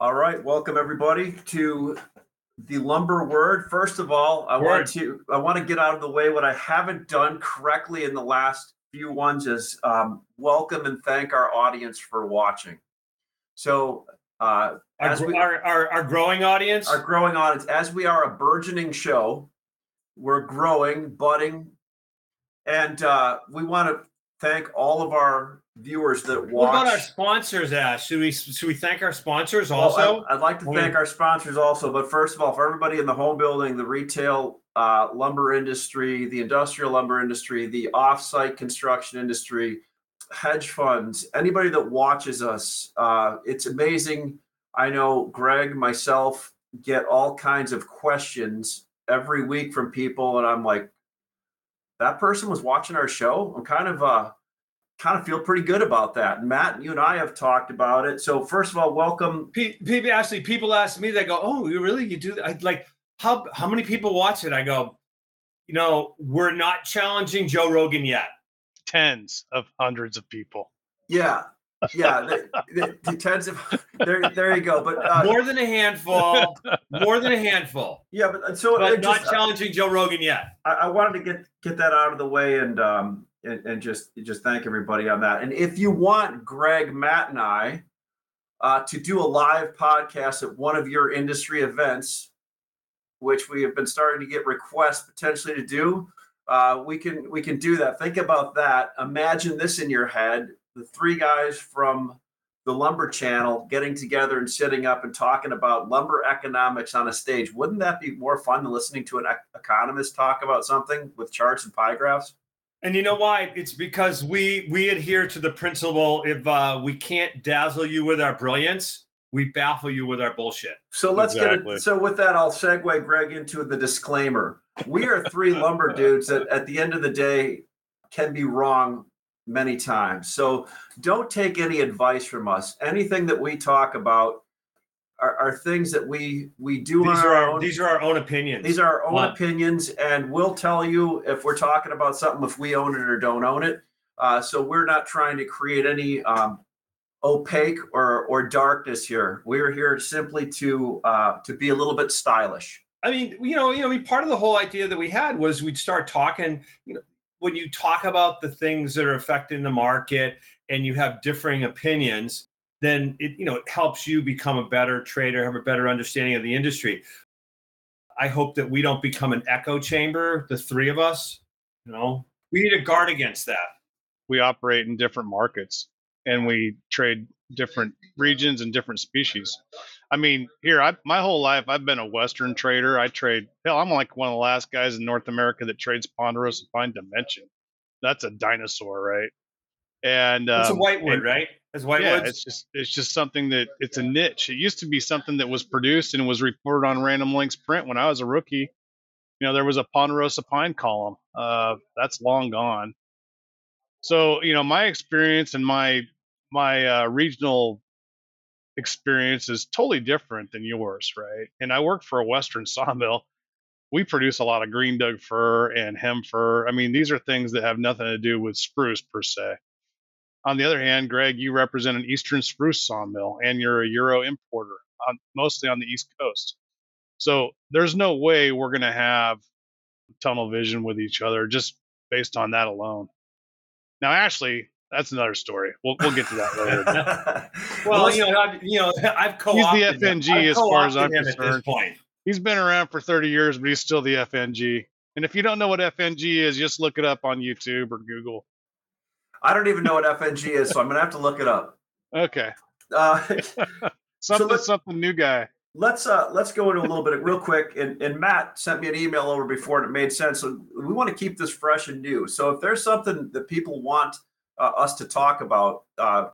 All right, welcome everybody to the lumber word. First of all, I Word. want to I want to get out of the way what I haven't done correctly in the last few ones is um, welcome and thank our audience for watching. So, uh, Our, as we, our, our, our growing audience. our growing audience, as we are a burgeoning show, we're growing, budding, and uh, we want to thank all of our viewers that watch. what about our sponsors, Ash? Should we should we thank our sponsors Well, also? I'd, I'd like to thank our sponsors also, but first of all, for everybody in the home building, the retail uh, lumber industry, the industrial lumber industry, the off-site construction industry, hedge funds, anybody that watches us, uh, it's amazing. I know Greg, myself, get all kinds of questions every week from people, and I'm like, that person was watching our show. I'm kind of uh, kind of feel pretty good about that. Matt, you and I have talked about it. So first of all, welcome people actually people ask me, they go, "Oh, you really you do that?" I, like how how many people watch it? I go, you know, we're not challenging Joe Rogan yet. tens of hundreds of people. Yeah, yeah. The, the, the tens of there, there you go. But uh, more than a handful, more than a handful, yeah, but so but it not just, challenging Joe Rogan yet. I, I wanted to get get that out of the way and um and, and just just thank everybody on that. And if you want Greg, Matt, and I uh, to do a live podcast at one of your industry events, which we have been starting to get requests potentially to do, uh, we can we can do that. Think about that. Imagine this in your head: the three guys from the Lumber Channel getting together and sitting up and talking about lumber economics on a stage. Wouldn't that be more fun than listening to an economist talk about something with charts and pie graphs? And you know why? It's because we we adhere to the principle: if uh, we can't dazzle you with our brilliance, we baffle you with our bullshit. So let's get Exactly. it. So with that, I'll segue Greg into the disclaimer. We are three lumber dudes that, at the end of the day, can be wrong many times. So don't take any advice from us. Anything that we talk about are, are things that we we do These are our own. these are our own opinions. These are our own opinions, and we'll tell you if we're talking about something, if we own it or don't own it. Uh, so we're not trying to create any um, opaque or or darkness here. We're here simply to uh, to be a little bit stylish. I mean, you know, you know, I mean, part of the whole idea that we had was we'd start talking. You know, when you talk about the things that are affecting the market and you have differing opinions, then it you know it helps you become a better trader, have a better understanding of the industry. I hope that we don't become an echo chamber, the three of us. You know, we need to guard against that. We operate in different markets and we trade different regions and different species. I mean, here, I, my whole life, I've been a Western trader. I trade, hell, I'm like one of the last guys in North America that trades Ponderosa Pine Dimension. That's a dinosaur, right? And It's a um, whitewood, and- right? As whitewood. yeah, it's just it's just something that it's a niche. It used to be something that was produced and was reported on Random Lengths print when I was a rookie. You know, there was a Ponderosa pine column. Uh, that's long gone. So you know, my experience and my my uh, regional experience is totally different than yours, right? And I work for a Western sawmill. We produce a lot of green Doug fir and hem fir. I mean, these are things that have nothing to do with spruce per se. On the other hand, Greg, you represent an Eastern spruce sawmill and you're a Euro importer, on, mostly on the East Coast. So there's no way we're going to have tunnel vision with each other just based on that alone. Now, Ashley, that's another story. We'll, we'll get to that later. well, let's- you know, I've, you know, I've He's co-opted the. FNG I've as far as I'm him At this concerned. point. He's been around for 30 years, but he's still the FNG. And if you don't know what FNG is, just look it up on YouTube or Google. I don't even know what FNG is, so I'm gonna have to look it up. Okay. Uh, Something, let's- something new guy. let's uh let's go into a little bit real quick and, and matt sent me an email over before and it made sense so we want to keep this fresh and new so if there's something that people want uh, us to talk about uh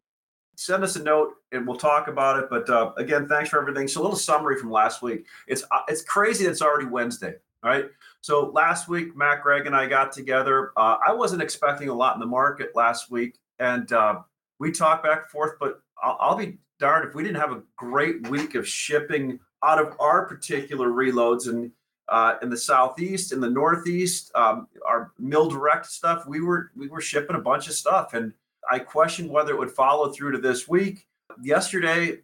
send us a note and we'll talk about it but uh, again thanks for everything so a little summary from last week it's uh, it's crazy that it's already wednesday all right so last week matt greg and i got together uh, i wasn't expecting a lot in the market last week and uh, we talked back and forth but I'll, I'll be darned if we didn't have a great week of shipping out of our particular reloads and uh, in the southeast, in the northeast, um, our mill direct stuff, we were we were shipping a bunch of stuff, and I questioned whether it would follow through to this week. Yesterday,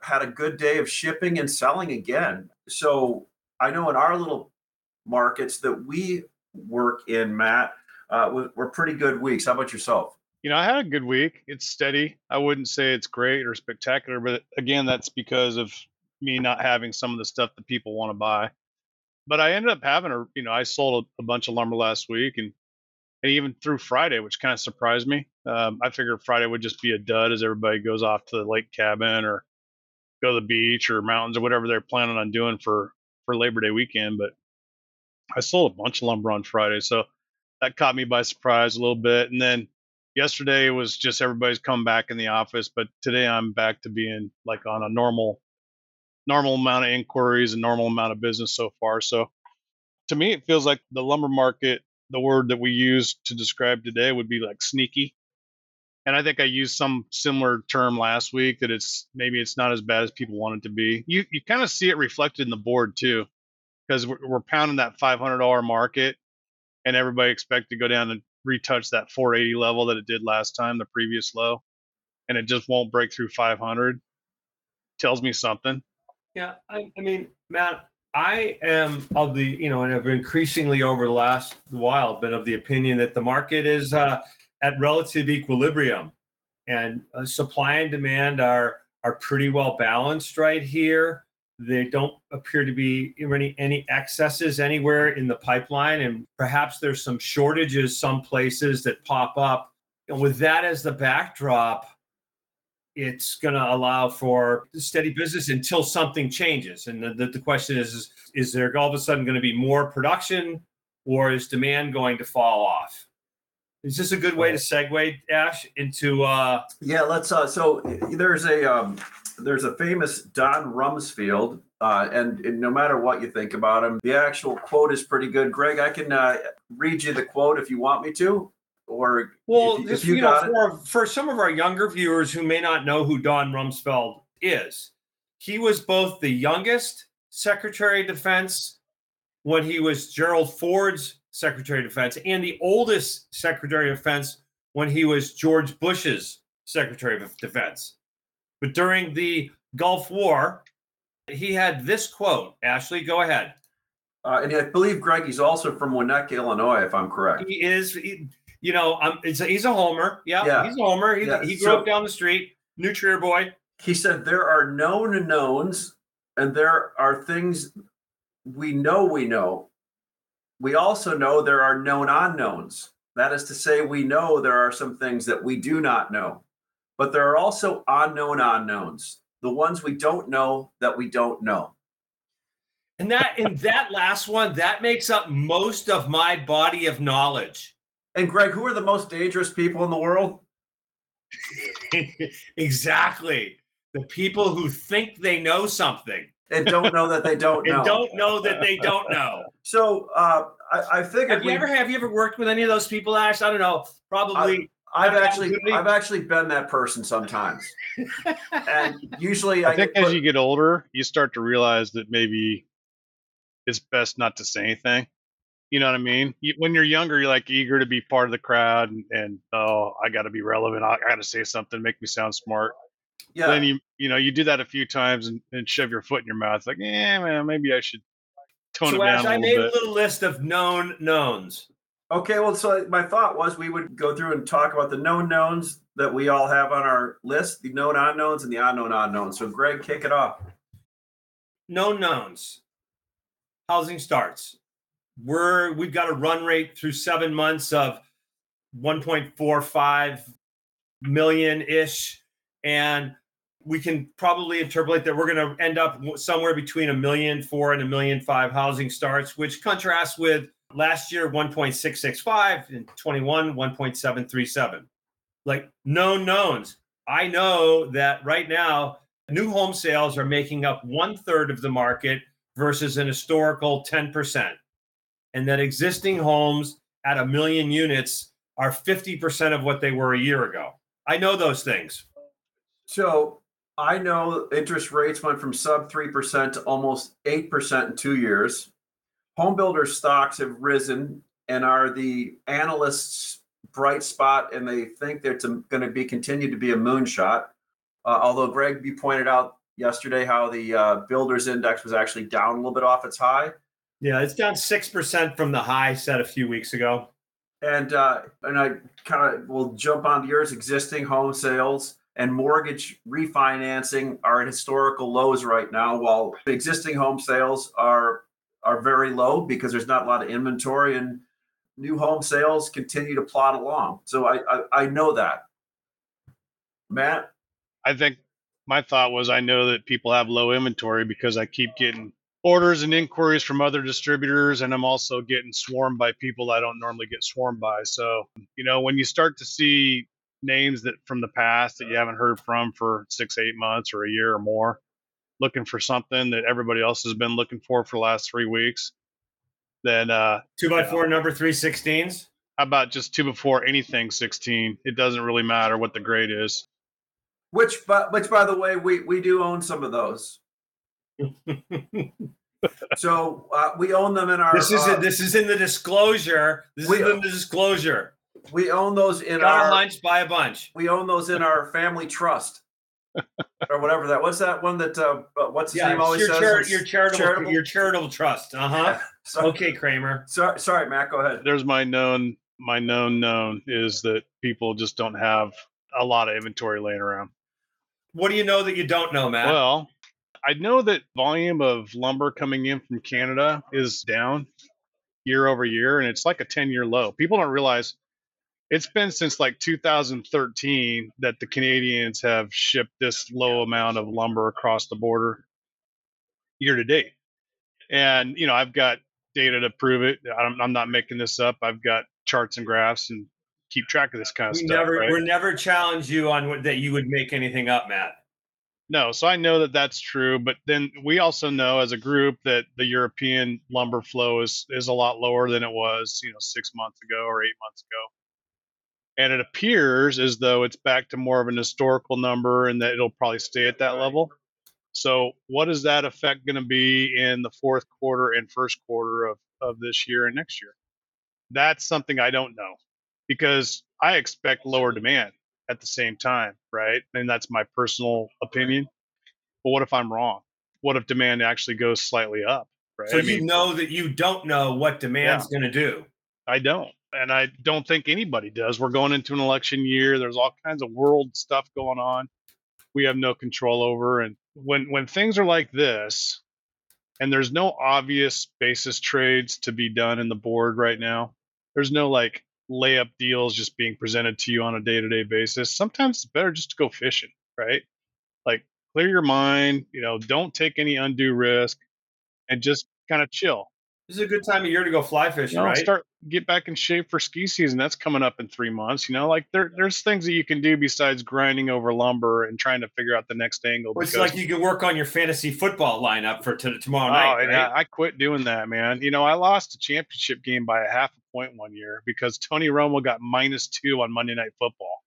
had a good day of shipping and selling again. So I know in our little markets that we work in, Matt, uh, were pretty good weeks. How about yourself? You know, I had a good week. It's steady. I wouldn't say it's great or spectacular, but again, that's because of me not having some of the stuff that people want to buy. But I ended up having a, you know, I sold a, a bunch of lumber last week and, and even through Friday, which kind of surprised me. Um, I figured Friday would just be a dud as everybody goes off to the lake cabin or go to the beach or mountains or whatever they're planning on doing for for Labor Day weekend. But I sold a bunch of lumber on Friday, so that caught me by surprise a little bit. And then yesterday was just everybody's come back in the office, but today I'm back to being like on a normal normal amount of inquiries and normal amount of business so far. So to me it feels like the lumber market, the word that we use to describe today would be like sneaky. And I think I used some similar term last week that it's maybe it's not as bad as people want it to be. You you kind of see it reflected in the board too, because we're, we're pounding that $500 market, and everybody expect to go down and retouch that 480 level that it did last time, the previous low, and it just won't break through 500. Tells me something. Yeah, I, I mean, Matt, I am of the, you know, and I've increasingly over the last while been of the opinion that the market is uh, at relative equilibrium, and uh, supply and demand are are pretty well balanced right here. They don't appear to be any any excesses anywhere in the pipeline, and perhaps there's some shortages some places that pop up. And with that as the backdrop, it's going to allow for steady business until something changes. And the, the, the question is, is, is there all of a sudden going to be more production or is demand going to fall off? Is this a good way to segue, Ash, into? Uh, yeah, let's. Uh, so there's a um, there's a famous Don Rumsfeld, uh, and, and, no matter what you think about him, the actual quote is pretty good. Greg, I can uh, read you the quote if you want me to or well, if, this, if you, you know, for, for some of our younger viewers who may not know who Don Rumsfeld is, he was both the youngest Secretary of Defense when he was Gerald Ford's Secretary of Defense and the oldest Secretary of Defense when he was George Bush's Secretary of Defense. But during the Gulf War, he had this quote. Ashley, go ahead. Uh, and I believe Greg, he's also from Winnetka, Illinois, if I'm correct. He is. He, you know, um, a, he's a homer. Yeah, yeah, he's a homer. He, yeah. he grew so, up down the street, New Trier boy. He said there are known knowns, and there are things we know we know. We also know there are known unknowns. That is to say, we know there are some things that we do not know, but there are also unknown unknowns, the ones we don't know that we don't know. And that in that last one, that makes up most of my body of knowledge. And Greg, who are the most dangerous people in the world? exactly. The people who think they know something and don't know that they don't know. and don't know that they don't know. So uh, I, I think have you ever have you ever worked with any of those people, Ash? I don't know. Probably. I, have actually I've actually been that person sometimes, and usually I, I think as you get older, you start to realize that maybe it's best not to say anything. You know what I mean? when you're younger, you're like eager to be part of the crowd, and, and oh, I got to be relevant. I, I got to say something, make me sound smart. Yeah. Then you you know you do that a few times and, and shove your foot in your mouth, like, yeah, man, maybe I should tone so it down. I made bit. a little list of known knowns. Okay, well, so my thought was we would go through and talk about the known knowns that we all have on our list, the known unknowns and the unknown unknowns. So, Greg, kick it off. Known knowns. Housing starts we're we've got a run rate through seven months of 1.45 million ish, and we can probably interpolate that we're going to end up somewhere between a million four and a million five housing starts, which contrasts with last year 1.665 and 21 1.737. Like known knowns. I know that right now new home sales are making up one third of the market versus an historical 10% and that existing homes at a million units are 50% of what they were a year ago. I know those things. So I know interest rates went from sub 3% to almost 8% in two years. Home builder stocks have risen and are the analysts' bright spot, and they think that it's going to be continued to be a moonshot. Uh, although, Greg, you pointed out yesterday how the uh, builders index was actually down a little bit off its high. Yeah, it's down six percent from the high set a few weeks ago. And uh, and I kind of will jump on yours. Existing home sales and mortgage refinancing are at historical lows right now, while existing home sales are are very low because there's not a lot of inventory and new home sales continue to plod along. So I I, I know that. Matt, I think my thought was I know that people have low inventory because I keep getting orders and inquiries from other distributors and I'm also getting swarmed by people I don't normally get swarmed by. So, you know, when you start to see names that from the past that you haven't heard from for 6 8 months or a year or more looking for something that everybody else has been looking for for the last 3 weeks, then uh 2 by 4 number 316s. How about just 2 before anything 16? It doesn't really matter what the grade is. Which, but which, by the way, we we do own some of those. so uh, we own them in our. This is uh. This is in the disclosure. This we- is in the disclosure. we own those in Got our. lunch, buy a bunch. We own those in our family trust, or whatever that. What's that one that? Uh, uh, what's his Yeah, name always your, says? char- your charitable, charitable? your charitable trust. Uh huh. Sorry, Okay, Cramer. sorry, sorry, Matt. Go ahead. There's my known my known known is that people just don't have a lot of inventory laying around. What do you know that you don't know, Matt? Well, I know that volume of lumber coming in from Canada is down year over year, and it's like a 10 year low. People don't realize it's been since like 2013 that the Canadians have shipped this low amount of lumber across the border year to date. And, you know, I've got data to prove it. I'm, I'm not making this up. I've got charts and graphs and keep track of this kind of we stuff. never, right? we never challenge you on what, that you would make anything up, Matt. No, so I know that that's true, but then we also know as a group that the European lumber flow is is a lot lower than it was, you know, six months ago or eight months ago, and it appears as though it's back to more of an historical number, and that it'll probably stay at that level. So, what is that effect going to be in the fourth quarter and first quarter of of this year and next year? That's something I don't know because I expect lower demand at the same time, right? And that's my personal opinion. But what if I'm wrong? What if demand actually goes slightly up, right? So I you know that you don't know what demand's going to do. I don't. And I don't think anybody does. We're going into an election year. There's all kinds of world stuff going on. We have no control over. And when when things are like this, and there's no obvious basis trades to be done in the board right now, there's no like layup deals just being presented to you on a day-to-day basis. Sometimes it's better just to go fishing, right? Like clear your mind, you know, don't take any undue risk and just kind of chill. This is a good time of year to go fly You fishing, know, right? start get back in shape for ski season. That's coming up in three months. You know, like there, there's things that you can do besides grinding over lumber and trying to figure out the next angle. It's like you can work on your fantasy football lineup for t- tomorrow Oh, night. right? I, I quit doing that, man. You know, I lost a championship game by a half a point one year because Tony Romo got minus two on Monday Night Football.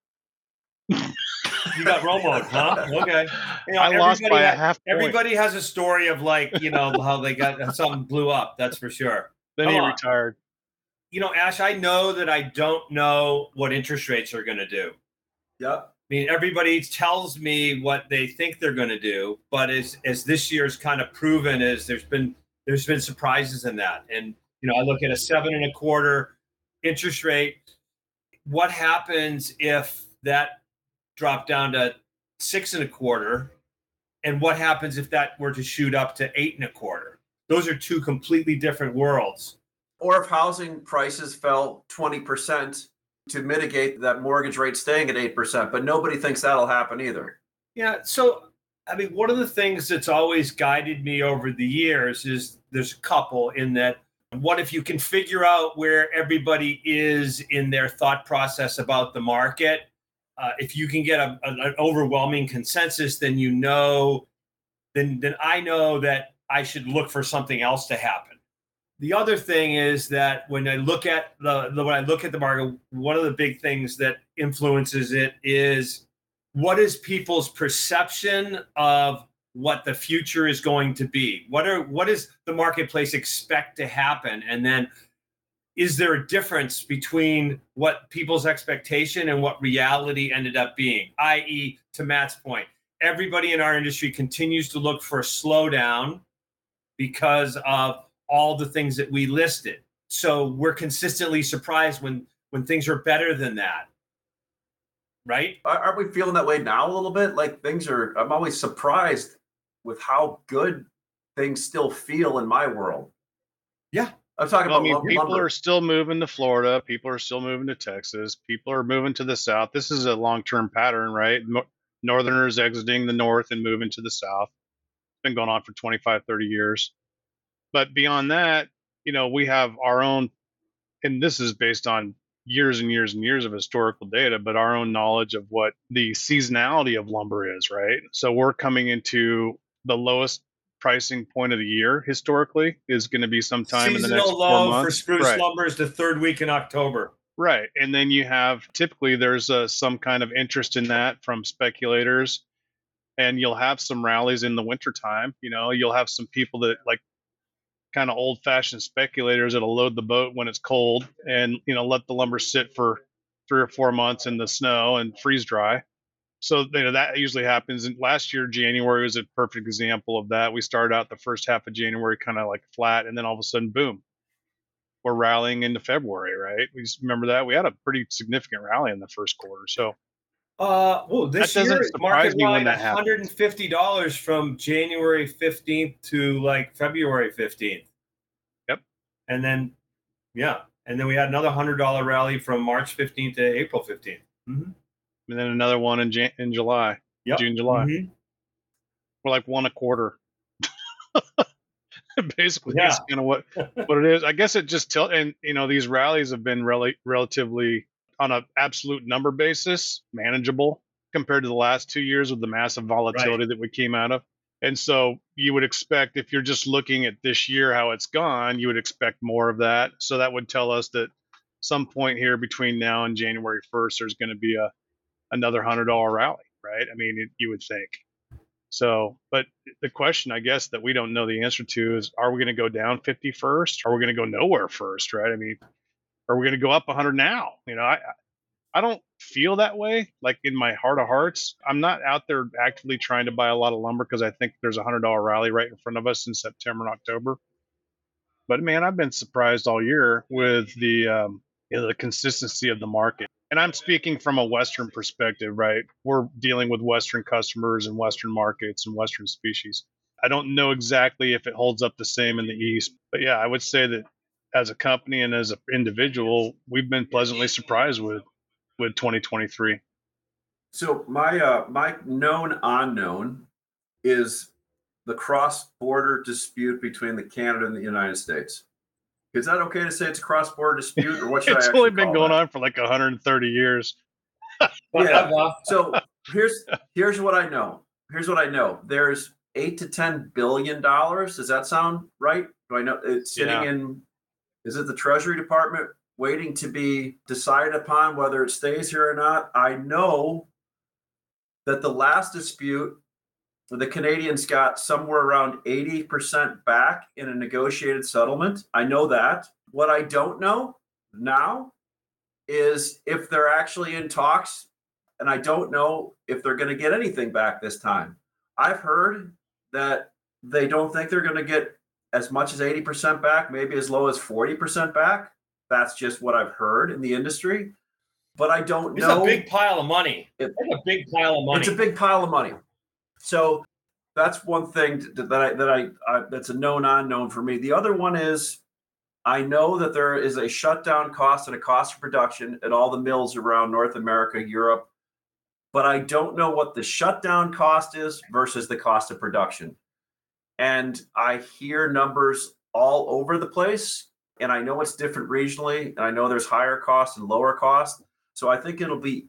You got Romo, huh? Okay. You know, I lost everybody by a half point. Everybody has a story of like, you know, how they got something blew up. That's for sure. then he on. retired. You know, Ash, I know that I don't know what interest rates are going to do. Yep. I mean, everybody tells me what they think they're going to do, but as as this year's kind of proven, is there's been there's been surprises in that, and you know, I look at a seven and a quarter interest rate. What happens if that dropped down to six and a quarter, and what happens if that were to shoot up to eight and a quarter? Those are two completely different worlds. Or if housing prices fell twenty percent to mitigate that mortgage rate staying at eight percent, but nobody thinks that'll happen either. Yeah. So, I mean, one of the things that's always guided me over the years is there's a couple in that. What if you can figure out where everybody is in their thought process about the market? Uh, if you can get a, an an overwhelming consensus, then you know, then then I know that I should look for something else to happen. The other thing is that when I look at the, the when I look at the market, one of the big things that influences it is what is people's perception of what the future is going to be what are what does the marketplace expect to happen and then is there a difference between what people's expectation and what reality ended up being i.e to matt's point everybody in our industry continues to look for a slowdown because of all the things that we listed. So we're consistently surprised when when things are better than that. Right? Aren't we feeling that way now a little bit? Like things are I'm always surprised with how good things still feel in my world. Yeah. I'm talking Well, I about mean, lumber. people are still moving to Florida. People are still moving to Texas. People are moving to the south. This is a long-term pattern, right? Northerners exiting the north and moving to the south. It's been going on for 25, 30 years. But beyond that, you know, we have our own, and this is based on years and years and years of historical data, but our own knowledge of what the seasonality of lumber is, right? So we're coming into the lowest pricing point of the year historically is going to be sometime in the next Seasonal four low months. for spruce right. lumber is the third week in October. Right. And then you have typically there's uh, some kind of interest in that from speculators. And you'll have some rallies in the wintertime. You know, you'll have some people that like kind of old fashioned speculators that'll load the boat when it's cold and, you know, let the lumber sit for three or four months in the snow and freeze dry. So, you know, that usually happens. And last year, January was a perfect example of that. We started out the first half of January kind of like flat, and then all of a sudden, boom, we're rallying into February, right? We just remember that we had a pretty significant rally in the first quarter. So Uh, well, this That doesn't year market me when that hundred and fifty dollars from January fifteenth to like February fifteenth. Yep. And then, yeah, and then we had another hundred dollar rally from March fifteenth to April 15th Mm-hmm. And then another one in Jan- in July, Yep. June, July. Mhm. We're like one a quarter. Basically, Yeah. that's kind of what what it is. I guess it just tell and you know these rallies have been really relatively on an absolute number basis manageable compared to the last two years with the massive volatility that we came out of. And so you would expect if you're just looking at this year how it's gone, you would expect more of that. So that would tell us that some point here between now and January 1st, there's going to be a another hundred dollar rally, right? I mean, you would think. So, but the question, I guess, that we don't know the answer to is: Are we going to go down 50 first? Are we going to go nowhere first? Right? I mean, are we going to go up 100 now? You know, I I don't feel that way. Like in my heart of hearts, I'm not out there actively trying to buy a lot of lumber because I think there's a hundred dollar rally right in front of us in September and October. But man, I've been surprised all year with the um, you know, the consistency of the market. And I'm speaking from a Western perspective, right? We're dealing with Western customers and Western markets and Western species. I don't know exactly if it holds up the same in the East, but yeah, I would say that as a company and as an individual, we've been pleasantly surprised with with 2023. So my uh my known unknown is the cross-border dispute between the Canada and the United States. Is that okay to say it's a cross-border dispute, or what should It's I only been call going that? on for like 130 years. Uh, Whatever. So here's here's what I know. Here's what I know. There's eight to ten billion dollars. Does that sound right? Do I know it's sitting Yeah. in? Is it the Treasury Department waiting to be decided upon whether it stays here or not? I know that the last dispute, the Canadians got somewhere around eighty percent back in a negotiated settlement. I know that. What I don't know now is if they're actually in talks and I don't know if they're going to get anything back this time. I've heard that they don't think they're going to get as much as 80% back, maybe as low as 40% back. That's just what I've heard in the industry. But I don't It's know. It's a big pile of money. It- It's a big pile of money. It's a big pile of money. So that's one thing that I that I, I that's a known unknown for me. The other one is I know that there is a shutdown cost and a cost of production at all the mills around North America, Europe, but I don't know what the shutdown cost is versus the cost of production. And I hear numbers all over the place, and I know it's different regionally, and I know there's higher cost and lower cost. So I think it'll be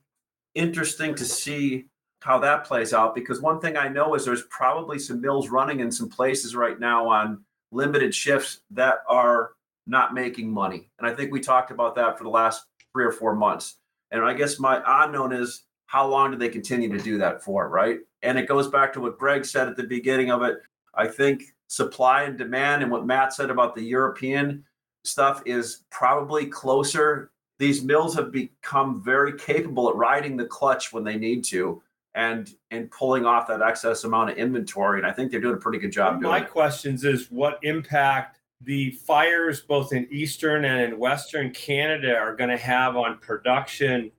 interesting to see how that plays out because one thing I know is there's probably some mills running in some places right now on limited shifts that are not making money. And I think we talked about that for the last three or four months. And I guess my unknown is how long do they continue to do that for, right? And it goes back to what Greg said at the beginning of it. I think supply and demand and what Matt said about the European stuff is probably closer. These mills have become very capable at riding the clutch when they need to and and pulling off that excess amount of inventory. And I think they're doing a pretty good job doing My it. questions is what impact the fires both in eastern and in western Canada are going to have on production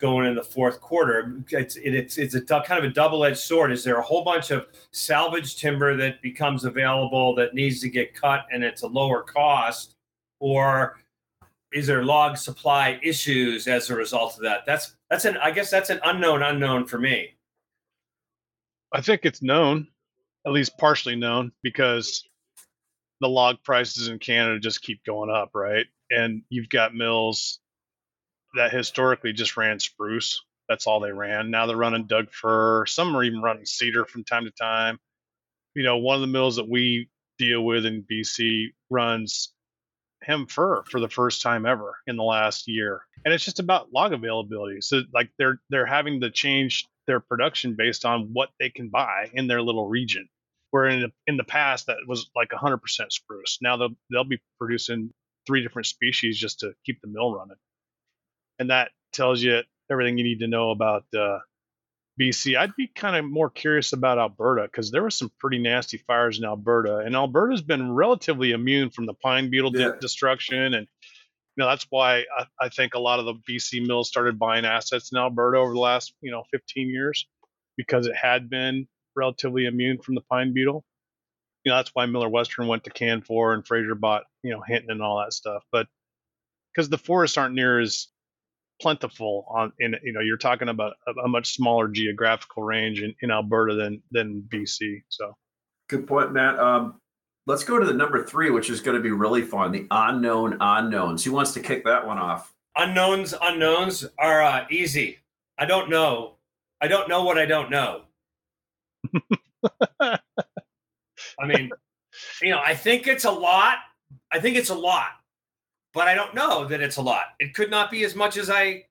going in the fourth quarter. It's it's it's a du- kind of a double-edged sword. Is there a whole bunch of salvage timber that becomes available that needs to get cut and it's a lower cost, or is there log supply issues as a result of that? That's that's an I guess that's an unknown unknown for me. I think it's known, at least partially known, because the log prices in Canada just keep going up, right? And you've got mills that historically just ran spruce. That's all they ran. Now they're running Doug fir. Some are even running cedar from time to time. You know, one of the mills that we deal with in BC runs hem fir for the first time ever in the last year. And it's just about log availability. So like they're they're having to change their production based on what they can buy in their little region. Where in the, in the past that was like 100% spruce. Now they'll they'll be producing three different species just to keep the mill running, and that tells you everything you need to know about uh, BC. I'd be kind of more curious about Alberta because there were some pretty nasty fires in Alberta, and Alberta's been relatively immune from the pine beetle de- destruction, and you know that's why I, I think a lot of the BC mills started buying assets in Alberta over the last you know 15 years because it had been relatively immune from the pine beetle. You know that's why Millar Western went to Canfor and Fraser bought you know Hinton and all that stuff, but because the forests aren't near as plentiful on in you know you're talking about a, a much smaller geographical range in, in Alberta than than BC. So Good point, Matt. Um, let's go to the number three, which is going to be really fun. The unknown unknowns. Who wants to kick that one off? unknowns unknowns are uh, easy i don't know i don't know what i don't know i mean you know i think it's a lot i think it's a lot but i don't know that it's a lot it could not be as much as i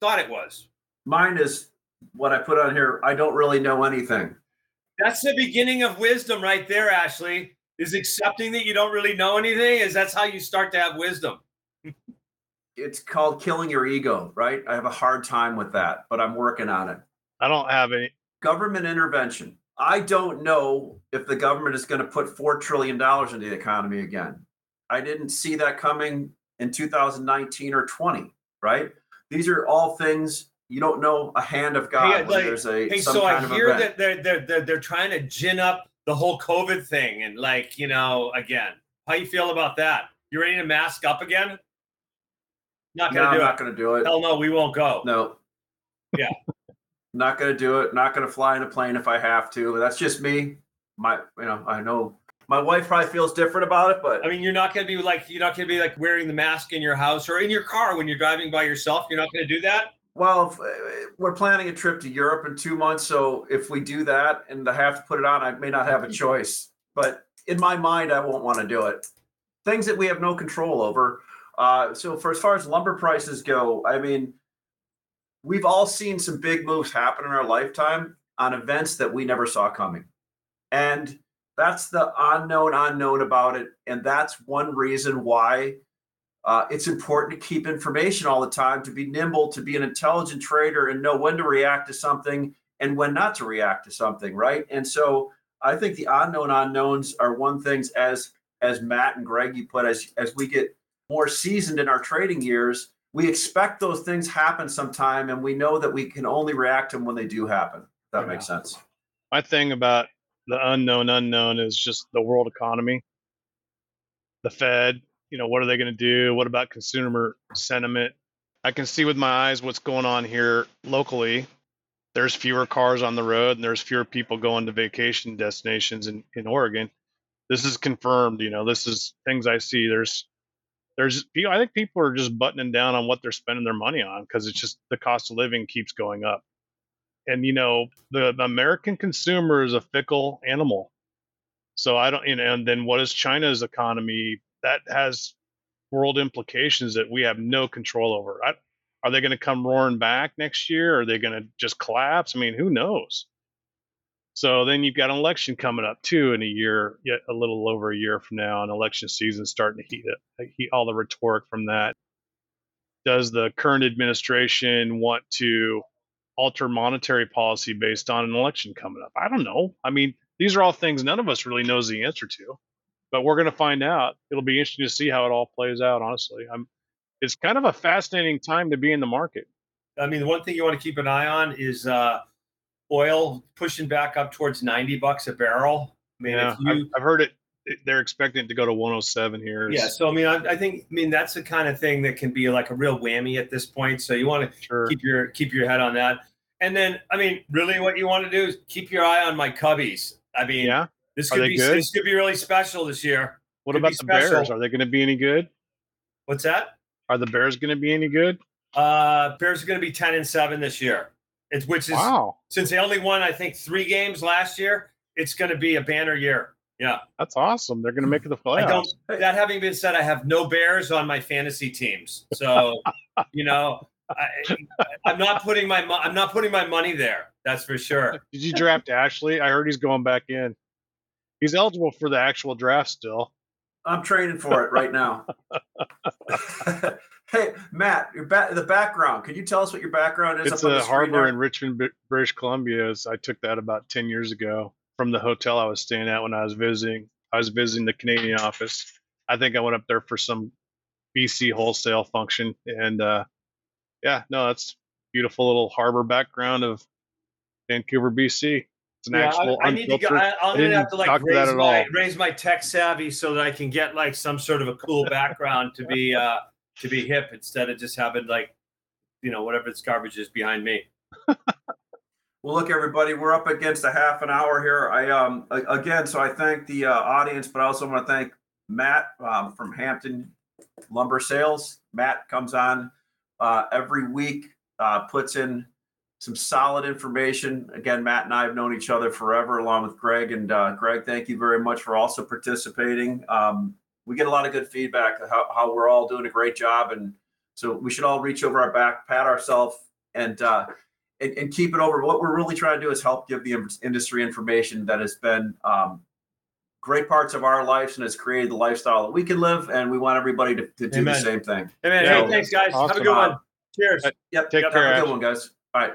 thought it was Mine is what I put on here. I don't really know anything. that's the beginning of wisdom right there ashley is accepting that you don't really know anything is that's how you start to have wisdom It's called killing your ego, right? I have a hard time with that, but I'm working on it. I don't have any. Government intervention. I don't know if the government is going to put $4 trillion into the economy again. I didn't see that coming in 2019 or 20, right? These are all things you don't know a hand of God Hey, when like- there's a Hey, some so kind I of hear event. that they're, they're they're they're trying to gin up the whole COVID thing, and like you know, again, how you feel about that? You ready to mask up again? Not gonna I'm do not going to do it. Hell no, we won't go. No. Yeah. not going to do it. Not going to fly in a plane if I have to. That's just me. My, you know, I know my wife probably feels different about it, but I mean, you're not gonna be like you're not gonna be like wearing the mask in your house or in your car when you're driving by yourself. You're not gonna do that. well, uh, we're planning a trip to Europe in two months. So if we do that and I have to put it on, I may not have a choice. But in my mind, I won't want to do it. Things that we have no control over. Uh, so for as far as lumber prices go, I mean, we've all seen some big moves happen in our lifetime on events that we never saw coming. And that's the unknown unknown about it. And that's one reason why uh, it's important to keep information all the time, to be nimble, to be an intelligent trader and know when to react to something and when not to react to something, right? And so I think the unknown unknowns are one things as as Matt and Greg you put as as we get more seasoned in our trading years, we expect those things happen sometime and we know that we can only react to them when they do happen. If that Yeah. makes sense. My thing about the unknown unknown is just the world economy, the Fed. You know, what are they going to do? What about consumer sentiment? I can see with my eyes what's going on here locally. There's fewer cars on the road, and there's fewer people going to vacation destinations in, in Oregon. This is confirmed. You know, this is things I see. There's there's. I think people are just buttoning down on what they're spending their money on because it's just the cost of living keeps going up. And you know, the, the American consumer is a fickle animal. So I don't, you know, and then what is China's economy? That has world implications that we have no control over. I, are they going to come roaring back next year? Are they going to just collapse? I mean, who knows? So then you've got an election coming up too in a year, yet a little over a year from now, and election season starting to heat up. heat all the rhetoric from that. Does the current administration want to alter monetary policy based on an election coming up? I don't know. I mean, these are all things none of us really knows the answer to, but we're going to find out. It'll be interesting to see how it all plays out. Honestly, I'm. It's kind of a fascinating time to be in the market. I mean, the one thing you want to keep an eye on is uh, oil pushing back up towards 90 bucks a barrel. I mean, Yeah, if I've, I've heard it. They're expecting it to go to 107 here. yeah. So I mean, I, I think I mean that's the kind of thing that can be like a real whammy at this point. So you want to sure. keep your keep your head on that. And then, I mean, really, what you want to do is keep your eye on my Cubbies. I mean, Yeah. this could be good? this could be really special this year. What could about the Bears? Are they going to be any good? What's that? Are the Bears going to be any good? Uh, Bears are going to be ten and seven this year. It's which is Wow, since they only won, I think, three games last year. It's going to be a banner year. Yeah. that's awesome. They're going to make it the I don't. playoffs. That having been said, I have no Bears on my fantasy teams, so you know, I, I'm not putting my mo- I'm not putting my money there. That's for sure. Did you draft Ashley? I heard he's going back in. He's eligible for the actual draft still. I'm training for it right now. hey, Matt, your ba- the background. Can you tell us what your background is? It's up on a the harbor there? in Richmond, British Columbia. It's- I took that about 10 years ago from the hotel I was staying at when I was visiting. I was visiting the Canadian office. I think I went up there for some BC wholesale function. And uh, yeah, no, that's beautiful little harbor background of Vancouver, BC. It's an Yeah, actual I, I need to. Go. I, I'm gonna have to like to raise at my raise my tech savvy so that I can get like some sort of a cool background to be uh to be hip instead of just having like you know whatever this garbage is behind me. Well, look, everybody, we're up against a half an hour here. I um again, so I thank the uh, audience, but I also want to thank Matt um, from Hampton Lumber Sales. Matt comes on uh, every week, uh, puts in some solid information. Again, Matt and I have known each other forever, along with Greg. And uh, Greg, thank you very much for also participating. Um, we get a lot of good feedback how, how we're all doing a great job, and so we should all reach over our back, pat ourselves, and uh, and, and keep it over. What we're really trying to do is help give the industry information that has been um, great parts of our lives and has created the lifestyle that we can live. And we want everybody to, to do Amen. the same thing. Amen. man, Yeah. hey, thanks guys. Have a good one. Cheers. Yep. Take yep, care, Have a good one, guys. All right.